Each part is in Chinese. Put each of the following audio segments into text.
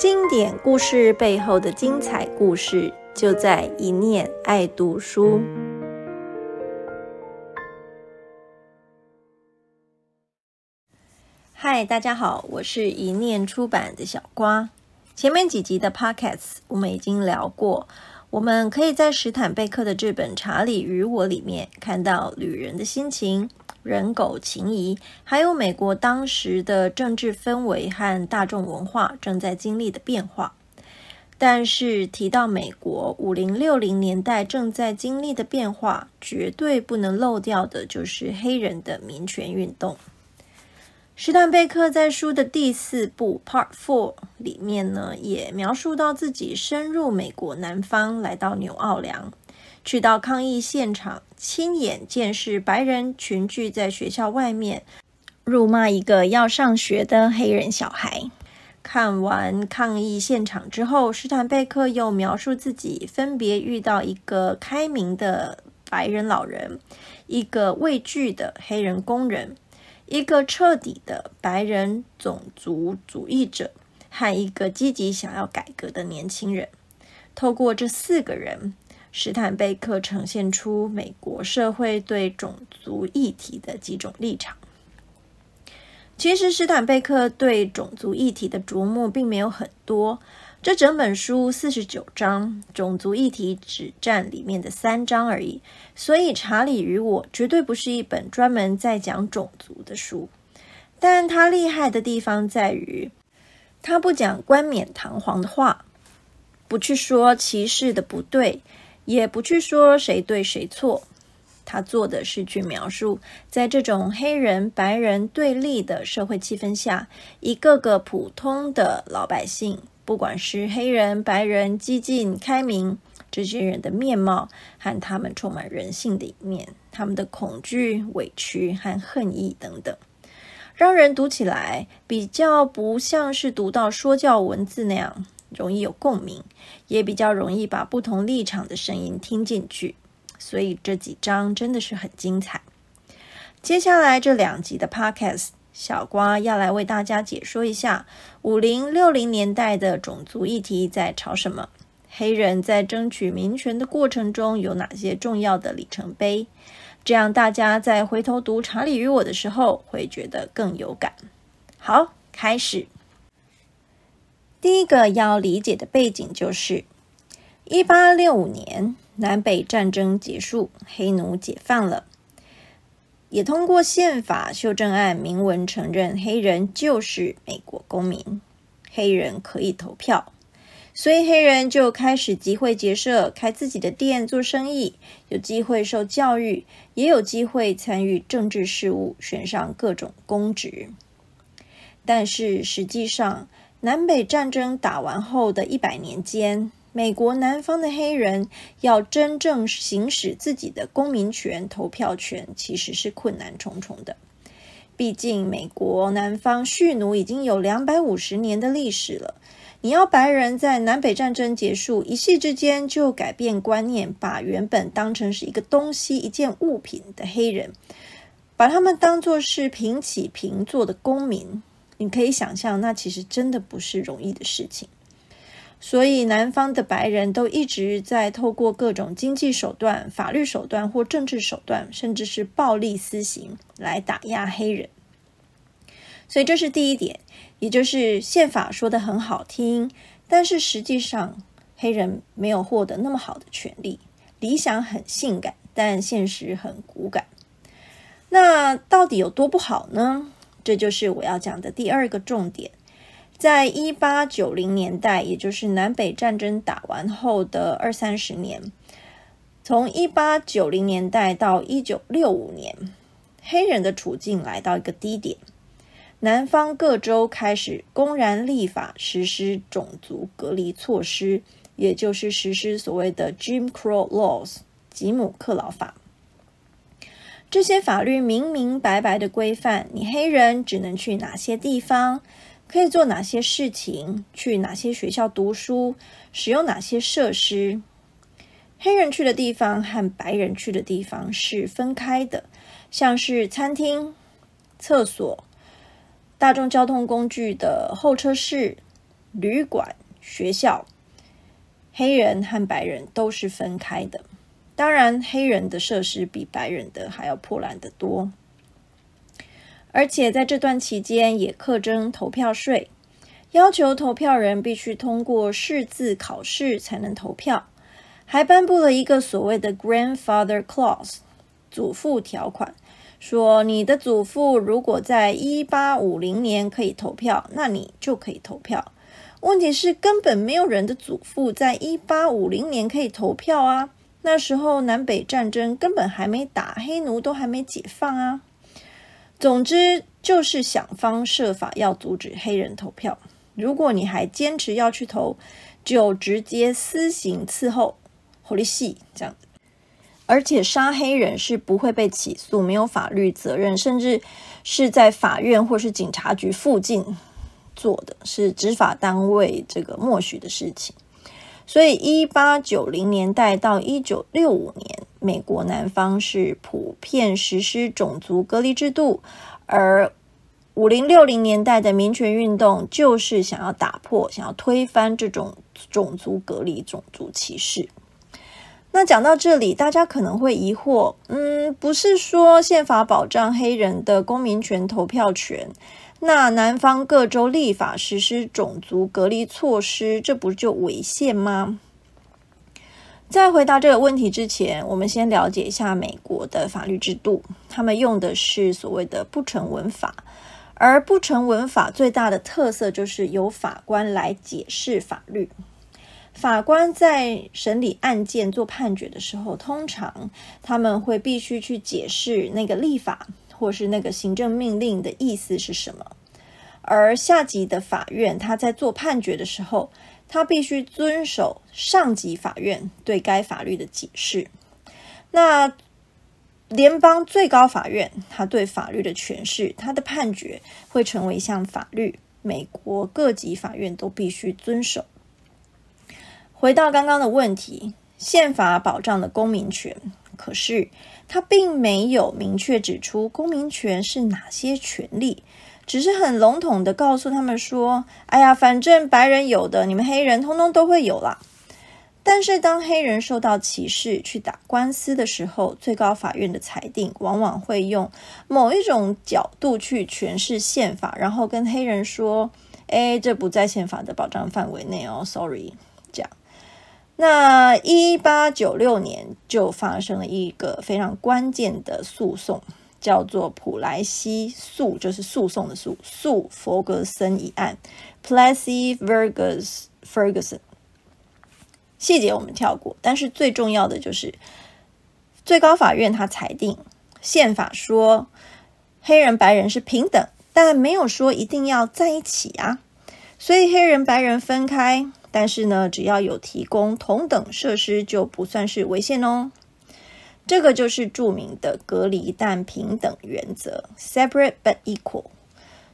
经典故事背后的精彩故事，就在一念爱读书。嗨，大家好，我是一念出版的小瓜。前面几集的 Podcast 我们已经聊过，我们可以在史坦贝克的这本《查理与我》里面看到旅人的心情。人狗情谊，还有美国当时的政治氛围和大众文化正在经历的变化。但是提到美国五零六零年代正在经历的变化，绝对不能漏掉的就是黑人的民权运动。史坦贝克在书的第四部 Part Four 里面呢，也描述到自己深入美国南方，来到纽奥良。去到抗议现场，亲眼见识白人群聚在学校外面辱骂一个要上学的黑人小孩。看完抗议现场之后，斯坦贝克又描述自己分别遇到一个开明的白人老人，一个畏惧的黑人工人，一个彻底的白人种族主义者，和一个积极想要改革的年轻人。透过这四个人。史坦贝克呈现出美国社会对种族议题的几种立场。其实，史坦贝克对种族议题的琢磨并没有很多。这整本书四十九章，种族议题只占里面的三章而已。所以，《查理与我》绝对不是一本专门在讲种族的书。但他厉害的地方在于，他不讲冠冕堂皇的话，不去说歧视的不对。也不去说谁对谁错，他做的是去描述，在这种黑人白人对立的社会气氛下，一个个普通的老百姓，不管是黑人、白人、激进、开明，这些人的面貌和他们充满人性的一面，他们的恐惧、委屈和恨意等等，让人读起来比较不像是读到说教文字那样。容易有共鸣，也比较容易把不同立场的声音听进去，所以这几章真的是很精彩。接下来这两集的 Podcast，小瓜要来为大家解说一下五零六零年代的种族议题在吵什么，黑人在争取民权的过程中有哪些重要的里程碑，这样大家在回头读《查理与我》的时候会觉得更有感。好，开始。第一个要理解的背景就是，一八六五年南北战争结束，黑奴解放了，也通过宪法修正案明文承认黑人就是美国公民，黑人可以投票，所以黑人就开始集会结社，开自己的店做生意，有机会受教育，也有机会参与政治事务，选上各种公职。但是实际上，南北战争打完后的一百年间，美国南方的黑人要真正行使自己的公民权、投票权，其实是困难重重的。毕竟，美国南方蓄奴已经有两百五十年的历史了。你要白人在南北战争结束一夕之间就改变观念，把原本当成是一个东西、一件物品的黑人，把他们当作是平起平坐的公民。你可以想象，那其实真的不是容易的事情。所以，南方的白人都一直在透过各种经济手段、法律手段或政治手段，甚至是暴力私刑来打压黑人。所以，这是第一点，也就是宪法说的很好听，但是实际上黑人没有获得那么好的权利。理想很性感，但现实很骨感。那到底有多不好呢？这就是我要讲的第二个重点。在一八九零年代，也就是南北战争打完后的二三十年，从一八九零年代到一九六五年，黑人的处境来到一个低点。南方各州开始公然立法实施种族隔离措施，也就是实施所谓的 Jim Crow Laws（ 吉姆克劳法）。这些法律明明白白的规范，你黑人只能去哪些地方，可以做哪些事情，去哪些学校读书，使用哪些设施。黑人去的地方和白人去的地方是分开的，像是餐厅、厕所、大众交通工具的候车室、旅馆、学校，黑人和白人都是分开的。当然，黑人的设施比白人的还要破烂得多。而且在这段期间，也课征投票税，要求投票人必须通过识字考试才能投票，还颁布了一个所谓的 “grandfather clause” 祖父条款，说你的祖父如果在一八五零年可以投票，那你就可以投票。问题是，根本没有人的祖父在一八五零年可以投票啊！那时候南北战争根本还没打，黑奴都还没解放啊！总之就是想方设法要阻止黑人投票。如果你还坚持要去投，就直接私刑伺候，Holy 系这样子。而且杀黑人是不会被起诉，没有法律责任，甚至是在法院或是警察局附近做的是执法单位这个默许的事情。所以，一八九零年代到一九六五年，美国南方是普遍实施种族隔离制度，而五零六零年代的民权运动就是想要打破、想要推翻这种种族隔离、种族歧视。那讲到这里，大家可能会疑惑：嗯，不是说宪法保障黑人的公民权、投票权？那南方各州立法实施种族隔离措施，这不就违宪吗？在回答这个问题之前，我们先了解一下美国的法律制度。他们用的是所谓的不成文法，而不成文法最大的特色就是由法官来解释法律。法官在审理案件做判决的时候，通常他们会必须去解释那个立法。或是那个行政命令的意思是什么？而下级的法院，他在做判决的时候，他必须遵守上级法院对该法律的解释。那联邦最高法院，他对法律的诠释，他的判决会成为一项法律。美国各级法院都必须遵守。回到刚刚的问题，宪法保障的公民权。可是，他并没有明确指出公民权是哪些权利，只是很笼统的告诉他们说：“哎呀，反正白人有的，你们黑人通通都会有啦。”但是，当黑人受到歧视去打官司的时候，最高法院的裁定往往会用某一种角度去诠释宪法，然后跟黑人说：“哎，这不在宪法的保障范围内哦，sorry。”那一八九六年就发生了一个非常关键的诉讼，叫做普莱西诉，就是诉讼的诉，诉弗格森一案 （Plessy v e r g u s Ferguson）。细节我们跳过，但是最重要的就是最高法院他裁定，宪法说黑人白人是平等，但没有说一定要在一起啊，所以黑人白人分开。但是呢，只要有提供同等设施，就不算是违宪哦。这个就是著名的隔离但平等原则 （separate but equal）。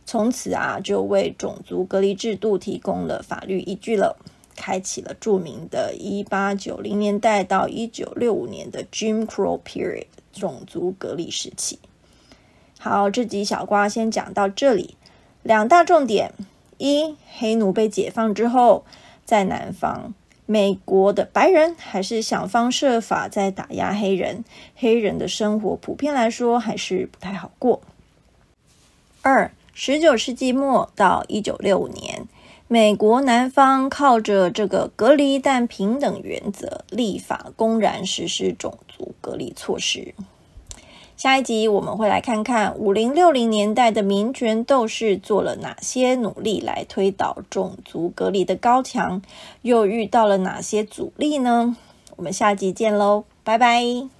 从此啊，就为种族隔离制度提供了法律依据了，开启了著名的1890年代到1965年的 Jim Crow period 种族隔离时期。好，这集小瓜先讲到这里。两大重点：一，黑奴被解放之后。在南方，美国的白人还是想方设法在打压黑人，黑人的生活普遍来说还是不太好过。二，十九世纪末到一九六五年，美国南方靠着这个隔离但平等原则，立法公然实施种族隔离措施。下一集我们会来看看五零六零年代的民权斗士做了哪些努力来推倒种族隔离的高墙，又遇到了哪些阻力呢？我们下集见喽，拜拜。